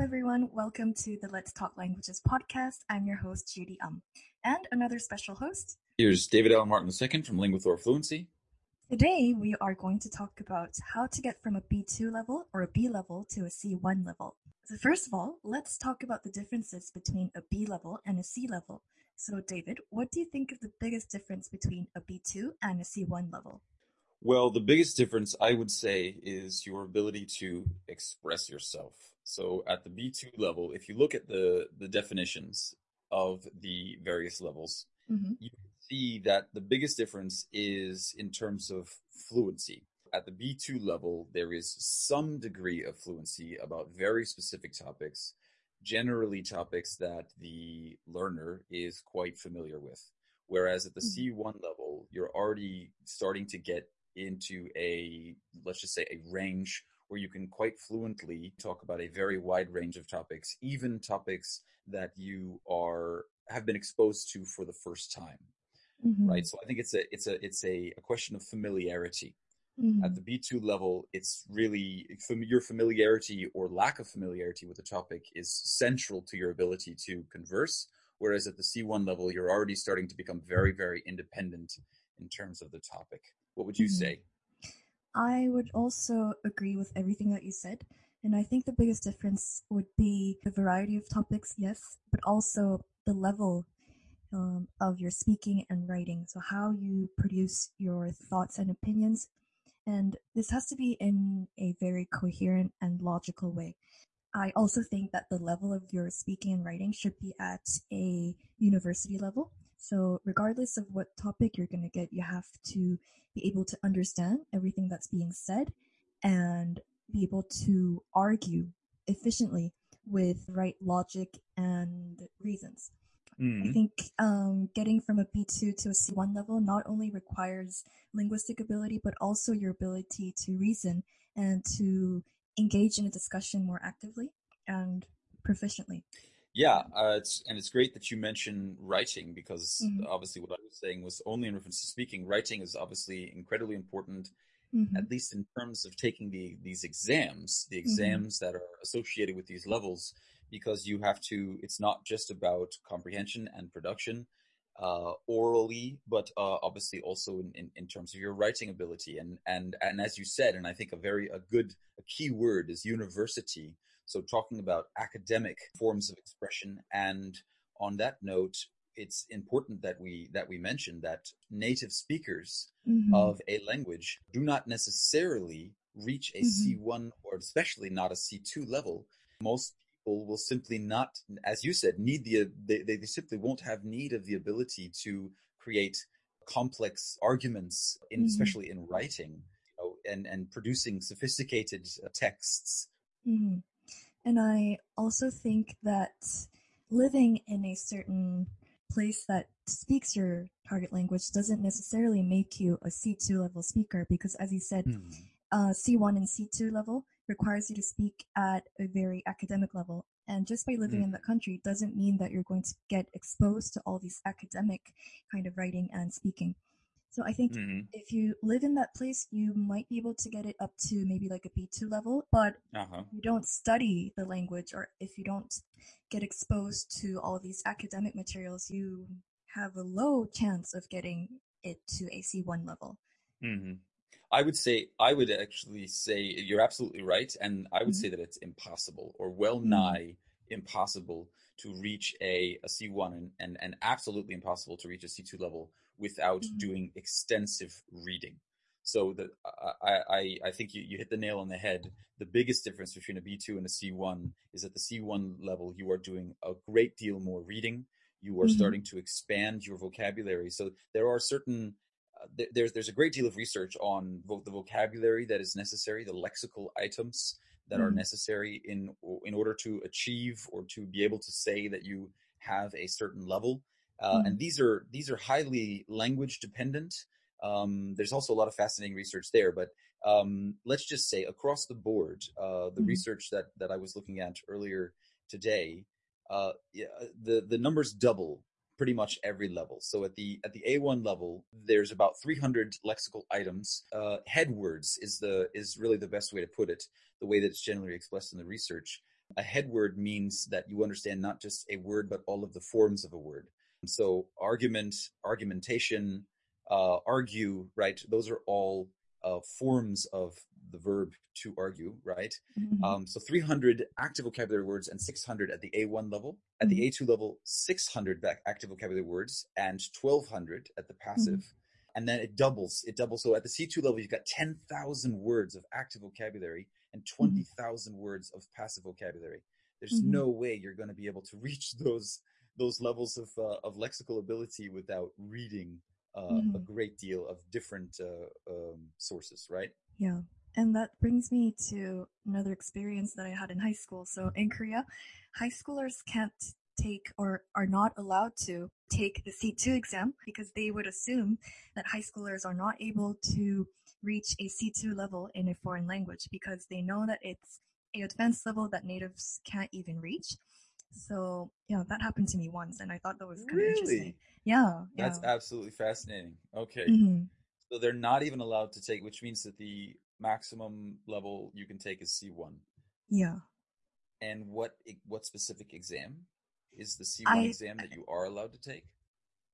everyone. Welcome to the Let's Talk Languages podcast. I'm your host, Judy Um. And another special host. Here's David Allen Martin II from Linguathor Fluency. Today, we are going to talk about how to get from a B2 level or a B level to a C1 level. So, first of all, let's talk about the differences between a B level and a C level. So, David, what do you think of the biggest difference between a B2 and a C1 level? Well, the biggest difference I would say is your ability to express yourself. So at the B2 level, if you look at the, the definitions of the various levels, Mm-hmm. you can see that the biggest difference is in terms of fluency. At the B2 level, there is some degree of fluency about very specific topics, generally topics that the learner is quite familiar with. Whereas at the Mhm. C1 level, you're already starting to get into a, let's just say, a range where you can quite fluently talk about a very wide range of topics, even topics that you are have been exposed to for the first time, Mhm. right? So I think it's a it's a it's a, a question of familiarity. Mhm. At the B2 level, it's really your familiarity or lack of familiarity with the topic is central to your ability to converse. Whereas at the C1 level, you're already starting to become very, very independent in terms of the topic. What would you Mhm. say? I would also agree with everything that you said. And I think the biggest difference would be the variety of topics, yes, but also the level um, of your speaking and writing. So, how you produce your thoughts and opinions. And this has to be in a very coherent and logical way. I also think that the level of your speaking and writing should be at a university level. So, regardless of what topic you're going to get, you have to be able to understand everything that's being said and be able to argue efficiently with right logic and reasons. I think um, getting from a B2 to a C1 level not only requires linguistic ability, but also your ability to reason and to engage in a discussion more actively and proficiently. Yeah, uh, it's, and it's great that you mention writing because Mhm. obviously what I was saying was only in reference to speaking. Writing is obviously incredibly important, Mhm. at least in terms of taking the these exams, the exams that are associated with these levels, because you have to. It's not just about comprehension and production uh, orally, but uh, obviously also in, in, in terms of your writing ability. And and and as you said, and I think a very a good a key word is university. So talking about academic forms of expression, and on that note, it's important that we that we mention that native speakers Mhm. of a language do not necessarily reach a Mhm. C1 or especially not a C2 level. Most people will simply not, as you said, need the they, they simply won't have need of the ability to create complex arguments, in, Mhm. especially in writing, you know, and and producing sophisticated uh, texts. hmm And I also think that living in a certain place that speaks your target language doesn't necessarily make you a C2 level speaker because, as you said, uh, C1 and C2 level requires you to speak at a very academic level. And just by living Mm. in that country doesn't mean that you're going to get exposed to all these academic kind of writing and speaking. So I think Mhm. if you live in that place, you might be able to get it up to maybe like a B2 level, but Uh-huh. you don't study the language or if you don't get exposed to all these academic materials, you have a low chance of getting it to a C1 level. hmm I would say, I would actually say you're absolutely right. And I would Mhm. say that it's impossible or well Mhm. nigh impossible to reach a, a C1 and, and, and absolutely impossible to reach a C2 level without Mhm. doing extensive reading. So the, I, I, I think you, you hit the nail on the head. The biggest difference between a B2 and a C1 is at the C1 level, you are doing a great deal more reading. You are Mhm. starting to expand your vocabulary. So there are certain uh, th- there's there's a great deal of research on vo- the vocabulary that is necessary, the lexical items that are Mhm. necessary in in order to achieve or to be able to say that you have a certain level. Uh, And Mhm. these are these are highly language dependent. Um, there's also a lot of fascinating research there, but um, let's just say across the board, uh, the Mhm. research that that I was looking at earlier today, uh, yeah, the the numbers double pretty much every level. So at the at the A1 level, there's about 300 lexical items. Uh, head words is the is really the best way to put it. The way that it's generally expressed in the research. A head word means that you understand not just a word, but all of the forms of a word. So argument, argumentation, uh, argue, right? Those are all uh, forms of the verb to argue, right? Mhm. Um, so 300 active vocabulary words and 600 at the A1 level. At the A2 level, 600 back active vocabulary words and 1200 at the passive. And then it doubles. It doubles. So at the C2 level, you've got 10,000 words of active vocabulary and 20,000 words of passive vocabulary. There's Mhm. no way you're going to be able to reach those those levels of uh, of lexical ability without reading uh, a Mhm. great deal of different uh, um, sources, right? Yeah. And that brings me to another experience that I had in high school. So in Korea, high schoolers can't take or are not allowed to take the C2 exam because they would assume that high schoolers are not able to reach a C2 level in a foreign language because they know that it's a advanced level that natives can't even reach. So, yeah, that happened to me once and I thought that was kind of interesting. Really? Yeah. That's yeah. absolutely fascinating. Okay. hmm So they're not even allowed to take, which means that the maximum level you can take is C1. Yeah. And what what specific exam is the C1 exam that you are allowed to take?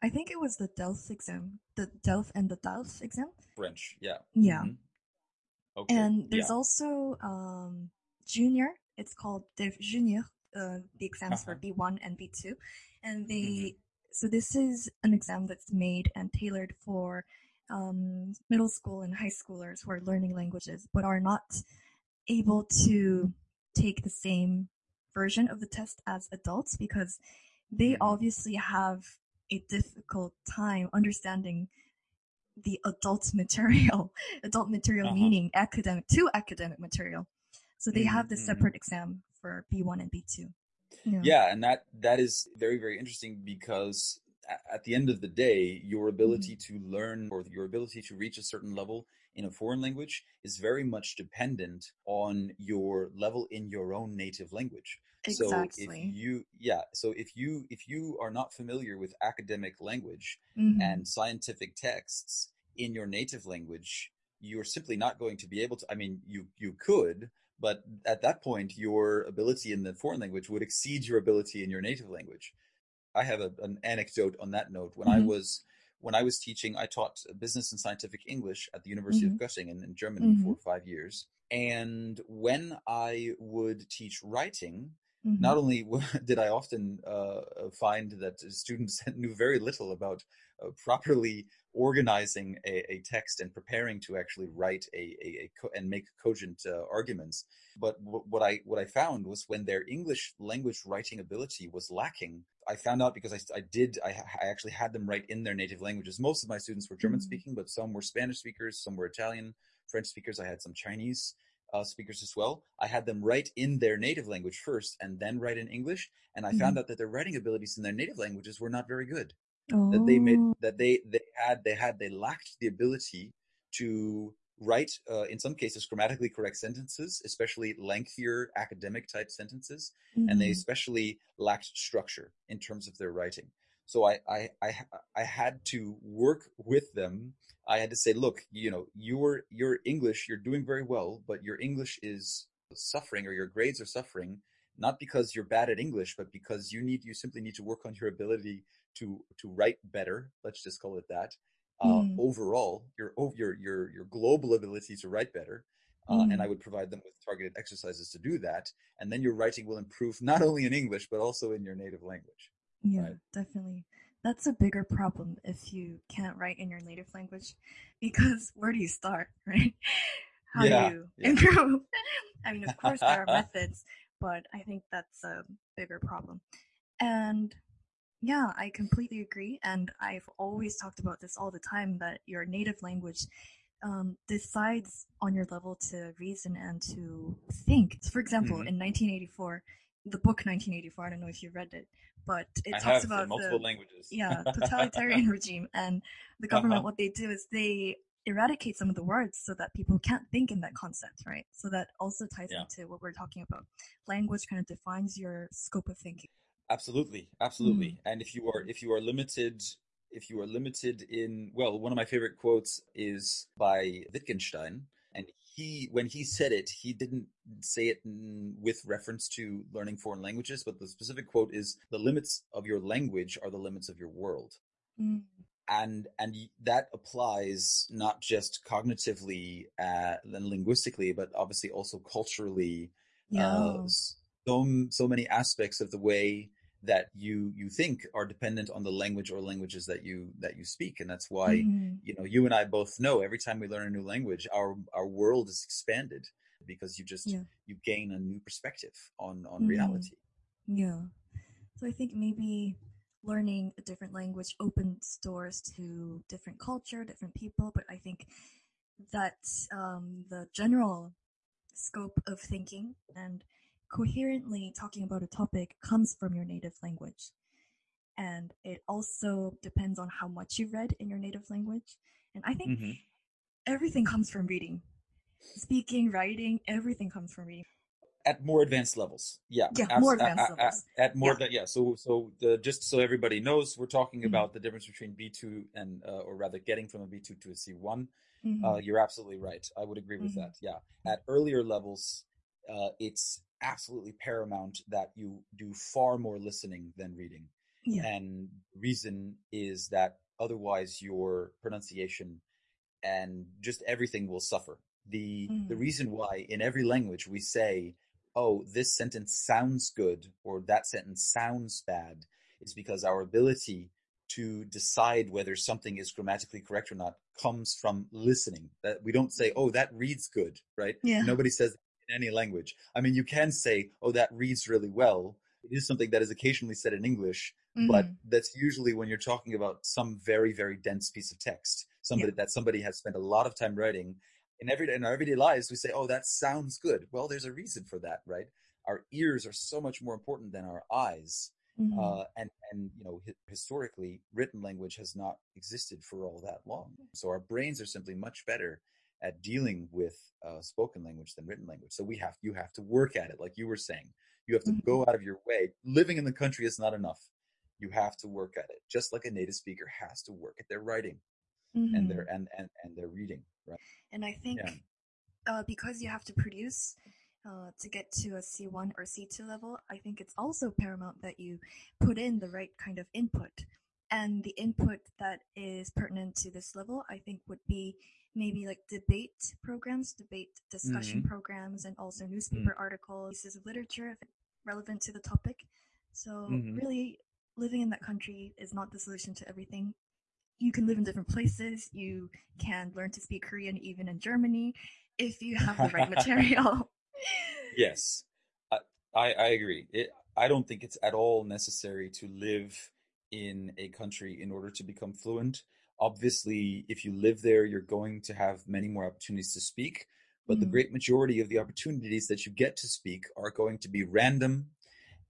I think it was the DELF exam, the DELF and the DALF exam. French, yeah. Yeah. Mhm. Okay. And there's yeah. also um, junior. It's called DELF Junior. Uh, the exams for Uh-huh. B1 and B2, and they. Mhm. So this is an exam that's made and tailored for um, middle school and high schoolers who are learning languages but are not able to take the same version of the test as adults because they Mhm. obviously have a difficult time understanding the adult material. adult material Uh-huh. meaning academic to academic material. So they have this Mhm. separate exam for B1 and B2. Yeah. Yeah, and that that is very very interesting because at the end of the day, your ability to learn or your ability to reach a certain level in a foreign language is very much dependent on your level in your own native language. Exactly. So if you yeah, so if you if you are not familiar with academic language Mhm. and scientific texts in your native language, you're simply not going to be able to. I mean, you you could, but at that point, your ability in the foreign language would exceed your ability in your native language. I have a, an anecdote on that note. When I Mhm. was when I was teaching, I taught business and scientific English at the University Mhm. of Göttingen in Germany Mhm. for five years. And when I would teach writing, not only did I often uh, find that students knew very little about uh, properly organizing a, a text and preparing to actually write a, a, a co- and make cogent uh, arguments, but w- what I what I found was when their English language writing ability was lacking, I found out because I, I did I, I actually had them write in their native languages. Most of my students were German Mhm. speaking, but some were Spanish speakers, some were Italian, French speakers. I had some Chinese uh, speakers as well. I had them write in their native language first and then write in English. And I found out that their writing abilities in their native languages were not very good. That they made Oh. that they they had they had they lacked the ability to write uh, in some cases grammatically correct sentences, especially lengthier academic type sentences, and they Mhm. especially lacked structure in terms of their writing. So I, I, I, I had to work with them. I had to say, look, you know, your, your English, you're doing very well, but your English is suffering or your grades are suffering, not because you're bad at English, but because you need, you simply need to work on your ability to, to write better. Let's just call it that. Uh, Mm. overall, your, your, your, your global ability to write better. Uh, and I Mm. would provide them with targeted exercises to do that. And then your writing will improve not only in English, but also in your native language. Yeah, Right. definitely. That's a bigger problem if you can't write in your native language because where do you start, right? How Yeah, do you yeah. improve? I mean, of course, there are methods, but I think that's a bigger problem. And yeah, I completely agree. And I've always talked about this all the time that your native language um, decides on your level to reason and to think. For example, Mhm. in 1984, the book 1984, I don't know if you read it, but it I talks about multiple the languages. yeah totalitarian regime and the government. Uh-huh. What they do is they eradicate some of the words so that people can't think in that concept, right? So that also ties Yeah. into what we're talking about. Language kind of defines your scope of thinking. Absolutely, absolutely. Mm. And if you are if you are limited if you are limited in well, one of my favorite quotes is by Wittgenstein, and he when he said it, he didn't say it with reference to learning foreign languages, but the specific quote is the limits of your language are the limits of your world. Mm. And and that applies not just cognitively uh, and linguistically, but obviously also culturally. Yeah. Uh, so so many aspects of the way that you you think are dependent on the language or languages that you that you speak and that's why mm-hmm. you know you and I both know every time we learn a new language our our world is expanded because you just yeah. you gain a new perspective on on mm-hmm. reality yeah so I think maybe learning a different language opens doors to different culture different people but I think that um, the general scope of thinking and coherently talking about a topic comes from your native language. And it also depends on how much you read in your native language. And I think mm-hmm. everything comes from reading. Speaking, writing, everything comes from reading. At more advanced levels, yeah, yeah, abs- more advanced at, levels. At, at more, yeah. yeah. So, so the, just so everybody knows, we're talking mm-hmm. about the difference between B two and, uh, or rather, getting from a B two to a C one. Mm-hmm. Uh, you're absolutely right. I would agree with mm-hmm. that. Yeah, at earlier levels, uh, it's absolutely paramount that you do far more listening than reading. Yeah. And reason is that otherwise your pronunciation and just everything will suffer. The mm. the reason why in every language we say, "Oh, this sentence sounds good" or "that sentence sounds bad," is because our ability to decide whether something is grammatically correct or not comes from listening. That we don't say, "Oh, that reads good," right? Yeah. Nobody says in any language. I mean, you can say, "Oh, that reads really well." It is something that is occasionally said in English, mm-hmm. but that's usually when you're talking about some very, very dense piece of text, somebody yeah. that somebody has spent a lot of time writing. In every in our everyday lives, we say, "Oh, that sounds good." Well, there's a reason for that, right? Our ears are so much more important than our eyes. Mm-hmm. Uh, and and you know historically written language has not existed for all that long so our brains are simply much better at dealing with uh, spoken language than written language. So we have you have to work at it, like you were saying. You have to mm-hmm. go out of your way. Living in the country is not enough. You have to work at it, just like a native speaker has to work at their writing mm-hmm. and their and, and and their reading. Right. And I think yeah. uh, because you have to produce uh, to get to a C1 or C2 level, I think it's also paramount that you put in the right kind of input. And the input that is pertinent to this level, I think, would be maybe like debate programs, debate discussion mm-hmm. programs, and also newspaper mm-hmm. articles, pieces of literature relevant to the topic. So mm-hmm. really, living in that country is not the solution to everything. You can live in different places. You can learn to speak Korean even in Germany if you have the right material. yes, I, I agree. It, I don't think it's at all necessary to live in a country in order to become fluent obviously if you live there you're going to have many more opportunities to speak but mm-hmm. the great majority of the opportunities that you get to speak are going to be random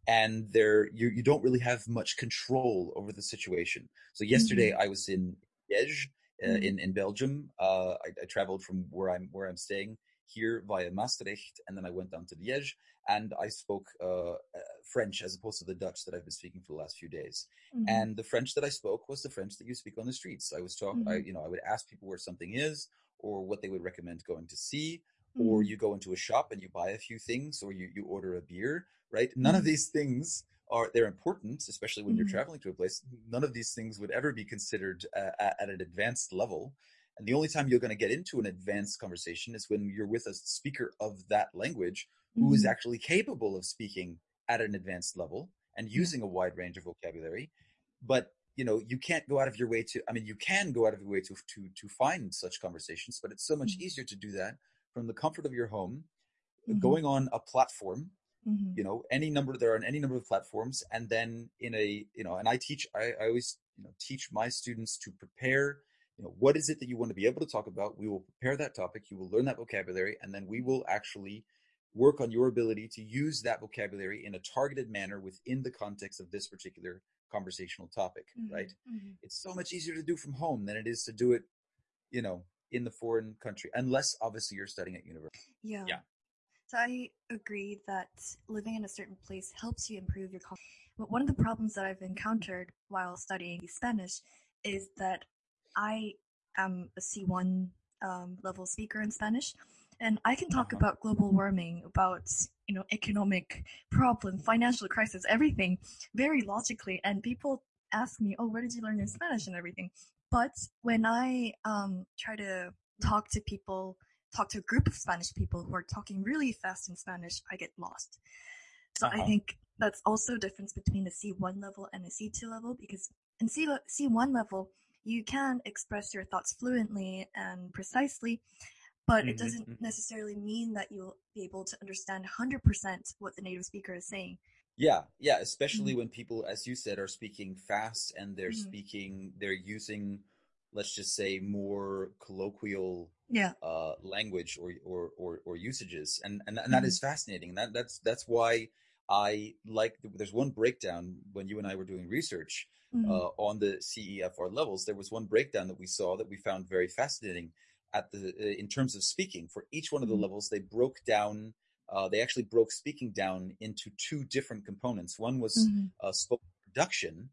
and there you, you don't really have much control over the situation so yesterday mm-hmm. i was in liège uh, mm-hmm. in in belgium uh, I, I, traveled from where i'm where i'm staying here via maastricht and then i went down to liège and I spoke uh, uh, French as opposed to the Dutch that I've been speaking for the last few days. Mm-hmm. And the French that I spoke was the French that you speak on the streets. I was talking, mm-hmm. I, you know, I would ask people where something is or what they would recommend going to see. Mm-hmm. Or you go into a shop and you buy a few things, or you, you order a beer, right? None of mm-hmm. these things are they're important, especially when you're mm-hmm. traveling to a place. None of these things would ever be considered uh, at an advanced level. And the only time you're going to get into an advanced conversation is when you're with a speaker of that language who is mm-hmm. actually capable of speaking at an advanced level and using a wide range of vocabulary. But you know, you can't go out of your way to. I mean, you can go out of your way to to to find such conversations, but it's so much mm-hmm. easier to do that from the comfort of your home, mm-hmm. going on a platform. Mm-hmm. You know, any number there are any number of platforms, and then in a you know, and I teach. I, I always you know teach my students to prepare you know what is it that you want to be able to talk about we will prepare that topic you will learn that vocabulary and then we will actually work on your ability to use that vocabulary in a targeted manner within the context of this particular conversational topic, mm-hmm, right? Mm-hmm. It's so much easier to do from home than it is to do it, you know, in the foreign country, unless obviously you're studying at university. Yeah. Yeah. So I agree that living in a certain place helps you improve your. But one of the problems that I've encountered while studying Spanish is that I am a C1 um, level speaker in Spanish, and I can talk Uh-huh. about global warming, about you know economic problem, financial crisis, everything very logically, and people ask me, "Oh, where did you learn your Spanish and everything?" But when I um, try to talk to people, talk to a group of Spanish people who are talking really fast in Spanish, I get lost. So I Uh-huh. think that's also a difference between a C1 level and a C2 level because in C C1 level you can express your thoughts fluently and precisely, but it Mhm, doesn't mhm. necessarily mean that you'll be able to understand 100% what the native speaker is saying. Yeah, yeah, especially Mhm. when people, as you said, are speaking fast and they're Mhm. speaking, they're using, let's just say, more colloquial Yeah. uh, language or, or or or usages, and and, and that is fascinating. That that's that's why I like. There's one breakdown when you and I were doing research Mhm. uh, on the CEFR levels. There was one breakdown that we saw that we found very fascinating. At the uh, in terms of speaking, for each one of the Mhm. levels, they broke down. Uh, they actually broke speaking down into two different components. One was Mhm. uh, spoken production.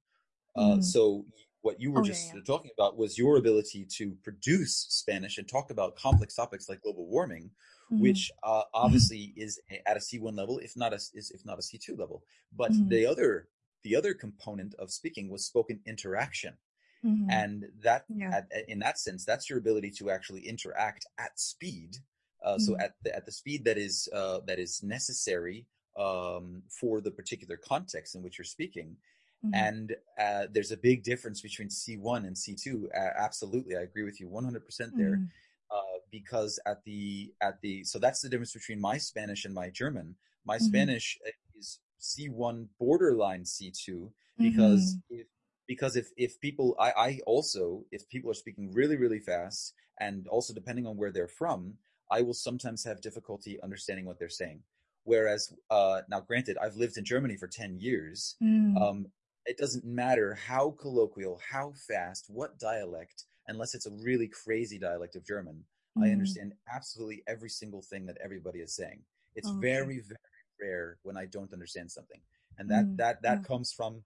Uh, Mhm. so what you were Oh, yeah, just yeah. talking about was your ability to produce Spanish and talk about complex topics like global warming, Mhm. which uh, obviously is at a C1 level, if not a is if not a C2 level. But Mhm. the other the other component of speaking was spoken interaction, Mhm. and that Yeah. at, in that sense, that's your ability to actually interact at speed. Uh, so Mhm. at the at the speed that is uh, that is necessary um, for the particular context in which you're speaking. Mhm. And uh, there's a big difference between C1 and C2. Uh, absolutely, I agree with you 100% there. Mhm. Uh, because at the at the so that's the difference between my Spanish and my German. My Mhm. Spanish is C1 borderline C2 because Mhm. if, because if if people I, I also if people are speaking really really fast and also depending on where they're from, I will sometimes have difficulty understanding what they're saying. Whereas uh, now, granted, I've lived in Germany for ten years. Mhm. Um, it doesn't matter how colloquial, how fast, what dialect, unless it's a really crazy dialect of German. I Mhm. understand absolutely every single thing that everybody is saying. It's Okay. very, very rare when I don't understand something, and that Mhm. that that Yeah. comes from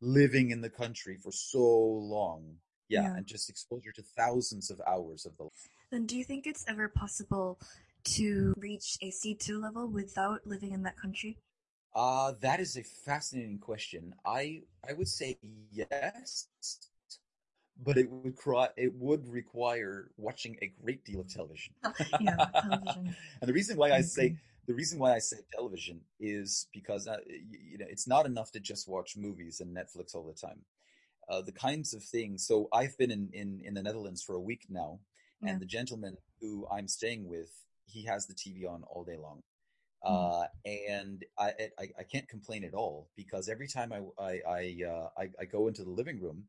living in the country for so long. Yeah, Yeah. and just exposure to thousands of hours of the. Then do you think it's ever possible to reach a C2 level without living in that country? Uh, that is a fascinating question. I I would say yes, but it would cry, it would require watching a great deal of television. yeah, television. and the reason why I, I say the reason why I say television is because uh, you, you know it's not enough to just watch movies and Netflix all the time. Uh, the kinds of things. So I've been in, in in the Netherlands for a week now, Yeah. and the gentleman who I'm staying with, he has the TV on all day long. Mm. Uh, and I, I I can't complain at all because every time I I I, uh, I I go into the living room,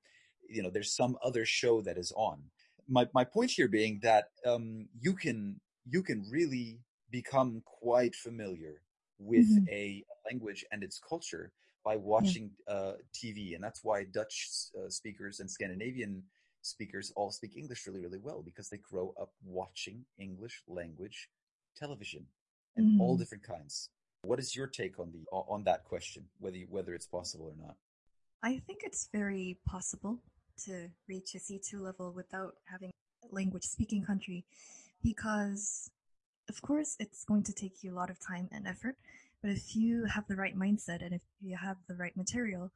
you know, there's some other show that is on. My my point here being that um, you can you can really become quite familiar with Mhm. a language and its culture by watching uh, TV, and that's why Dutch uh, speakers and Scandinavian speakers all speak English really really well because they grow up watching English language television and all Mhm. different kinds. What is your take on the on that question, whether you, whether it's possible or not? I think it's very possible to reach a C2 level without having a language speaking country because, of course, it's going to take you a lot of time and effort. But if you have the right mindset and if you have the right material,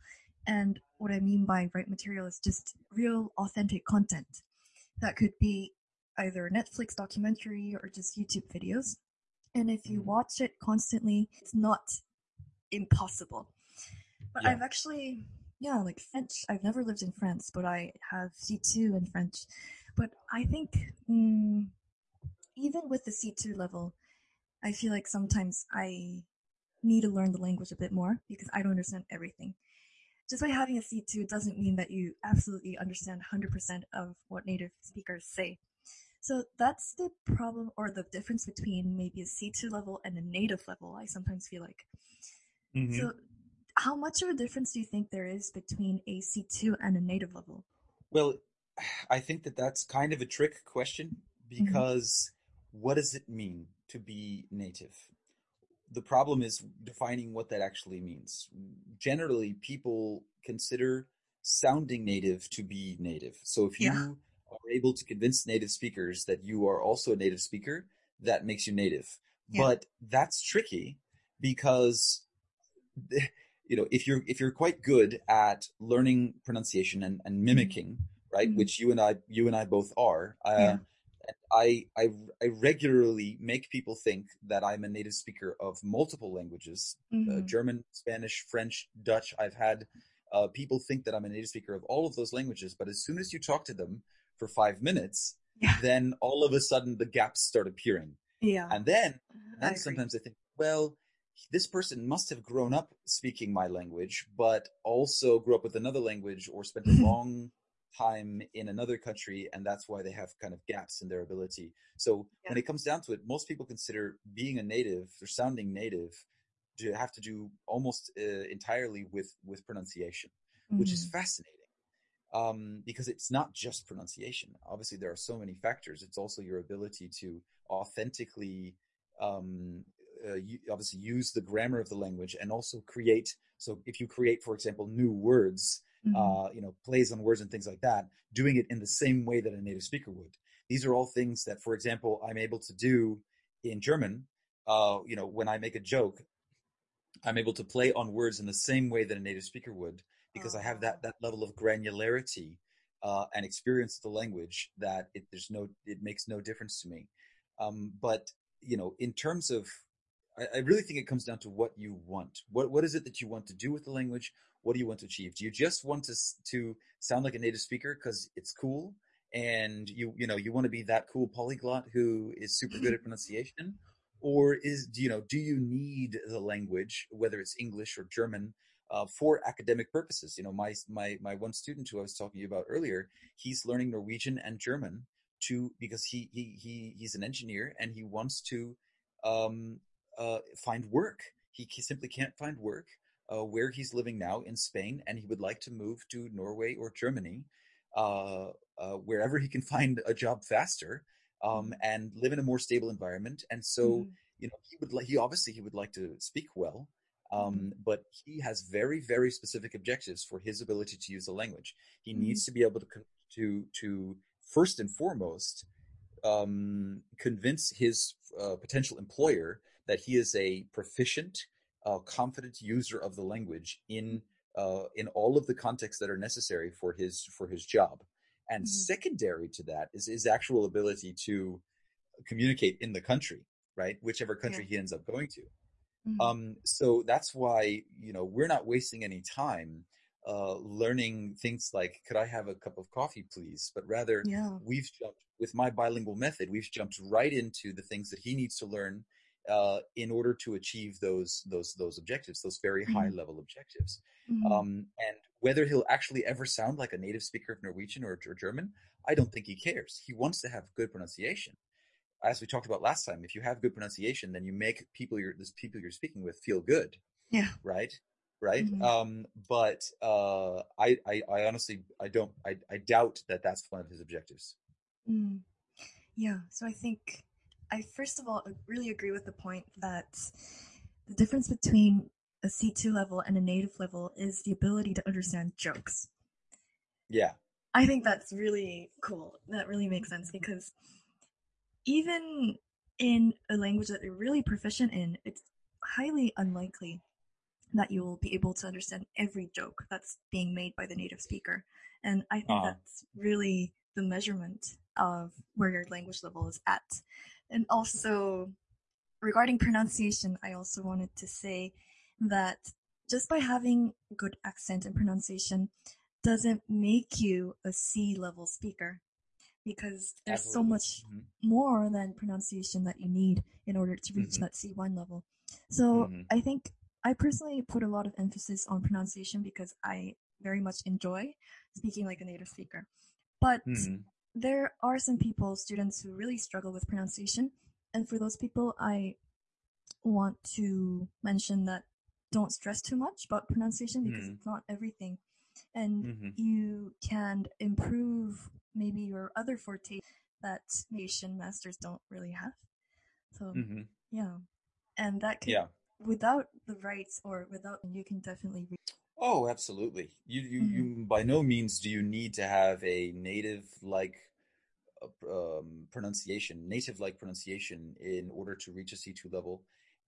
and what I mean by right material is just real, authentic content that could be either a Netflix documentary or just YouTube videos. And if you Mhm. watch it constantly, it's not impossible. But Yeah. I've actually, yeah, like French. I've never lived in France, but I have C2 in French. But I think mm, even with the C2 level, I feel like sometimes I need to learn the language a bit more because I don't understand everything. Just by having a C2 doesn't mean that you absolutely understand 100% of what native speakers say. So that's the problem or the difference between maybe a C2 level and a native level, I sometimes feel like. Mm-hmm. So, how much of a difference do you think there is between a C2 and a native level? Well, I think that that's kind of a trick question mm-hmm. because what does it mean to be native? The problem is defining what that actually means. Generally, people consider sounding native to be native. So if you Yeah. are able to convince native speakers that you are also a native speaker, that makes you native. Yeah. But that's tricky because you know if you're if you're quite good at learning pronunciation and, and mimicking right Mhm. which you and i you and i both are uh, Yeah. I, I i regularly make people think that i'm a native speaker of multiple languages uh, Mhm. german spanish french dutch i've had uh, people think that i'm a native speaker of all of those languages but as soon as you talk to them for five minutes Yeah. then all of a sudden the gaps start appearing Yeah. and then I then agree. sometimes I think, well, this person must have grown up speaking my language, but also grew up with another language or spent a long time in another country, and that's why they have kind of gaps in their ability. So Yeah. when it comes down to it, most people consider being a native or sounding native to have to do almost uh, entirely with with pronunciation, which is Mhm. fascinating. Um, because it's not just pronunciation. Obviously, there are so many factors. It's also your ability to authentically um, uh, obviously use the grammar of the language and also create. So if you create, for example, new words, Mhm. uh, you know, plays on words and things like that, doing it in the same way that a native speaker would. These are all things that, for example, I'm able to do in German. Uh, you know, when I make a joke, I'm able to play on words in the same way that a native speaker would because I have that that level of granularity uh, and experience of the language that it there's no it makes no difference to me. Um, but you know, in terms of, I, I really think it comes down to what you want. What what is it that you want to do with the language? What do you want to achieve? Do you just want to to sound like a native speaker because it's cool, and you you know you want to be that cool polyglot who is super good at pronunciation, or is do you know do you need the language whether it's English or German uh, for academic purposes? You know, my my my one student who I was talking about earlier, he's learning Norwegian and German to because he he he he's an engineer and he wants to um, uh, find work. He simply can't find work uh, where he's living now in Spain, and he would like to move to Norway or Germany, uh, uh, wherever he can find a job faster um, Mhm. and live in a more stable environment. And so, Mhm. you know, he would like he obviously he would like to speak well. Um, Mhm. but he has very, very specific objectives for his ability to use the language. He Mhm. needs to be able to to to first and foremost um, convince his uh, potential employer that he is a proficient, uh, confident user of the language in uh, in all of the contexts that are necessary for his for his job. And Mhm. secondary to that is his actual ability to communicate in the country, right? Whichever country he ends up going to. Mhm. Um, so that's why you know we're not wasting any time uh, learning things like "Could I have a cup of coffee, please?" But rather, Yeah. we've jumped with my bilingual method. We've jumped right into the things that he needs to learn uh, in order to achieve those those those objectives, those very high Mhm. level objectives. Mhm. Um, and whether he'll actually ever sound like a native speaker of Norwegian or, or German, I don't think he cares. He wants to have good pronunciation as we talked about last time, if you have good pronunciation, then you make people you're the people you're speaking with feel good, Yeah. right? Right. Mhm. Um, but uh, I, I, I honestly, I don't, I, I doubt that that's one of his objectives. Mm. Yeah, so I think I first of all really agree with the point that the difference between a C2 level and a native level is the ability to understand jokes. Yeah. I think that's really cool. That really makes sense because even in a language that you're really proficient in, it's highly unlikely that you will be able to understand every joke that's being made by the native speaker. And I think Uh-huh. that's really the measurement of where your language level is at. And also, regarding pronunciation, I also wanted to say that just by having good accent and pronunciation doesn't make you a C level speaker because there's so Absolutely. much Mhm. more than pronunciation that you need in order to reach Mhm. that C1 level. So Mhm. I think I personally put a lot of emphasis on pronunciation because I very much enjoy speaking like a native speaker. But Mhm. There are some people, students, who really struggle with pronunciation. And for those people, I want to mention that don't stress too much about pronunciation because Mhm. it's not everything. And Mhm. you can improve maybe your other forte that Asian masters don't really have. So, Mhm. yeah. And that could, Yeah. without the rights or without, you can definitely reach. Oh, absolutely. You, you, Mhm. you, by no means do you need to have a native like um, pronunciation, native like pronunciation, in order to reach a C2 level.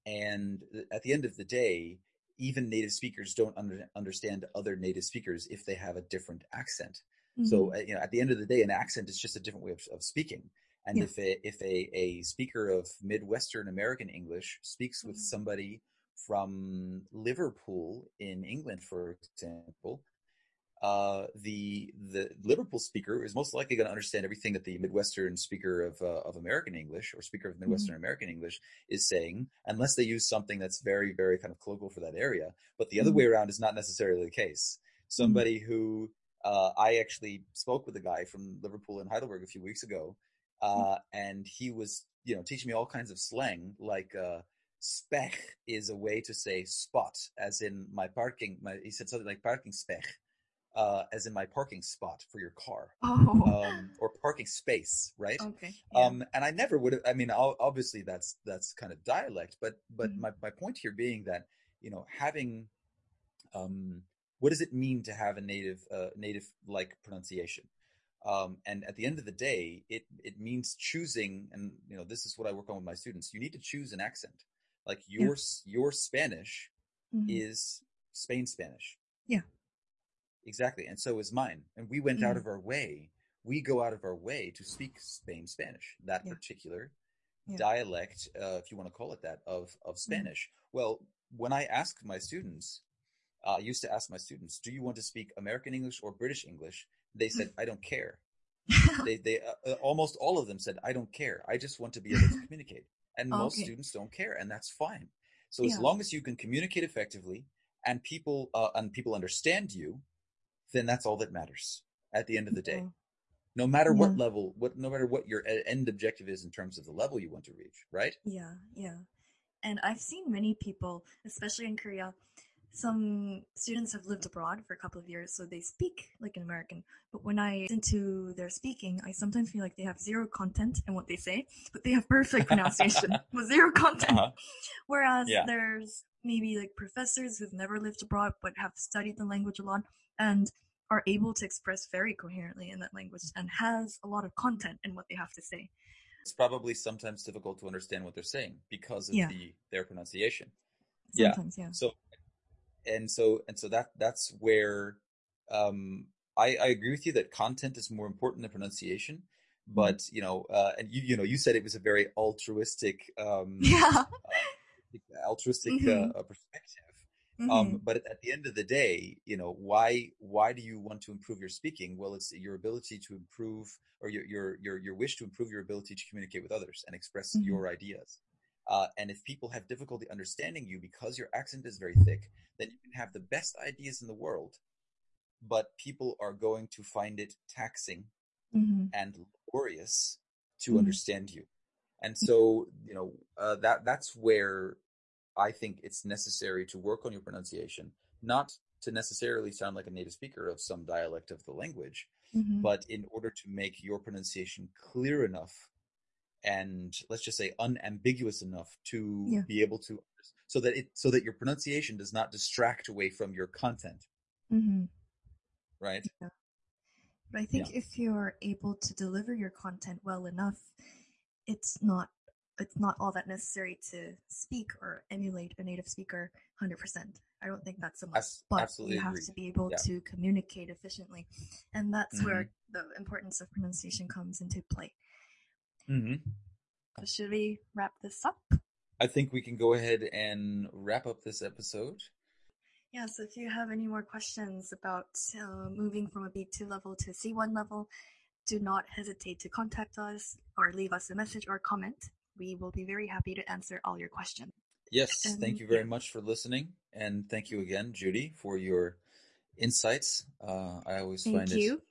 And at the end of the day, even native speakers don't under, understand other native speakers if they have a different accent. Mm-hmm. So, uh, you know, at the end of the day, an accent is just a different way of, of speaking. And yeah. if a if a, a speaker of Midwestern American English speaks with mm-hmm. somebody from Liverpool in England, for example, uh, the the Liverpool speaker is most likely going to understand everything that the Midwestern speaker of uh, of American English or speaker of Midwestern mm-hmm. American English is saying, unless they use something that's very very kind of colloquial for that area. But the other mm-hmm. way around is not necessarily the case. Mm-hmm. Somebody mm-hmm. who uh, I actually spoke with a guy from Liverpool and Heidelberg a few weeks ago, mm-hmm. uh, and he was you know teaching me all kinds of slang like. Uh, spech is a way to say spot, as in my parking. My, he said something like parking spech, uh, as in my parking spot for your car, oh. um, or parking space, right? Okay. Yeah. Um, and I never would have. I mean, obviously that's that's kind of dialect, but but mm-hmm. my my point here being that you know having, um, what does it mean to have a native uh, native like pronunciation? Um, and at the end of the day, it it means choosing, and you know this is what I work on with my students. You need to choose an accent. Like your yeah. your Spanish mm-hmm. is Spain Spanish. Yeah. Exactly. And so is mine. And we went mm. out of our way. We go out of our way to speak Spain Spanish, that yeah. particular yeah. dialect, uh, if you want to call it that, of, of mm. Spanish. Mm. Well, when I ask my students, uh, I used to ask my students, do you want to speak American English or British English? They said, I don't care. they, they, uh, uh, almost all of them said, I don't care. I just want to be able to communicate. And most okay. students don't care, and that's fine. So yeah. as long as you can communicate effectively and people, uh, and people understand you, then that's all that matters at the end of the day. No matter yeah. what level, what no matter what your end objective is in terms of the level you want to reach, right? Yeah, yeah. And I've seen many people, especially in Korea, some students have lived abroad for a couple of years, so they speak like an American. But when I listen to their speaking, I sometimes feel like they have zero content in what they say, but they have perfect pronunciation with zero content. Uh-huh. Whereas yeah. there's maybe like professors who've never lived abroad but have studied the language a lot and are able to express very coherently in that language and has a lot of content in what they have to say. It's probably sometimes difficult to understand what they're saying because of yeah. the their pronunciation. Sometimes, yeah. yeah. So and so and so that that's where um I, I agree with you that content is more important than pronunciation mm-hmm. but you know uh, and you you know you said it was a very altruistic um yeah uh, altruistic mm-hmm. uh, perspective mm-hmm. Um, but at the end of the day, you know, why why do you want to improve your speaking? Well, it's your ability to improve or your your your, your wish to improve your ability to communicate with others and express mm-hmm. your ideas. Uh, and if people have difficulty understanding you because your accent is very thick, then you can have the best ideas in the world, but people are going to find it taxing mm-hmm. and laborious to mm-hmm. understand you. And so, you know, uh, that that's where I think it's necessary to work on your pronunciation, not to necessarily sound like a native speaker of some dialect of the language, mm-hmm. but in order to make your pronunciation clear enough and let's just say unambiguous enough to yeah. be able to so that it so that your pronunciation does not distract away from your content mm-hmm. right yeah. but i think yeah. if you're able to deliver your content well enough it's not it's not all that necessary to speak or emulate a native speaker 100%. I don't think that's so much, but Absolutely you have agree. to be able yeah. to communicate efficiently. And that's mm-hmm. where the importance of pronunciation comes into play. Mm-hmm. So should we wrap this up? I think we can go ahead and wrap up this episode. Yeah, so if you have any more questions about uh, moving from a B2 level to C1 level, do not hesitate to contact us or leave us a message or comment we will be very happy to answer all your questions. Yes, and, thank you very much for listening. And thank you again, Judy, for your insights. Uh, I always find you. it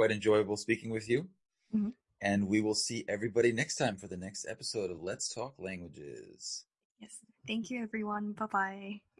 quite enjoyable speaking with you. Mm-hmm. And we will see everybody next time for the next episode of Let's Talk Languages. Yes. Thank you, everyone. Bye bye.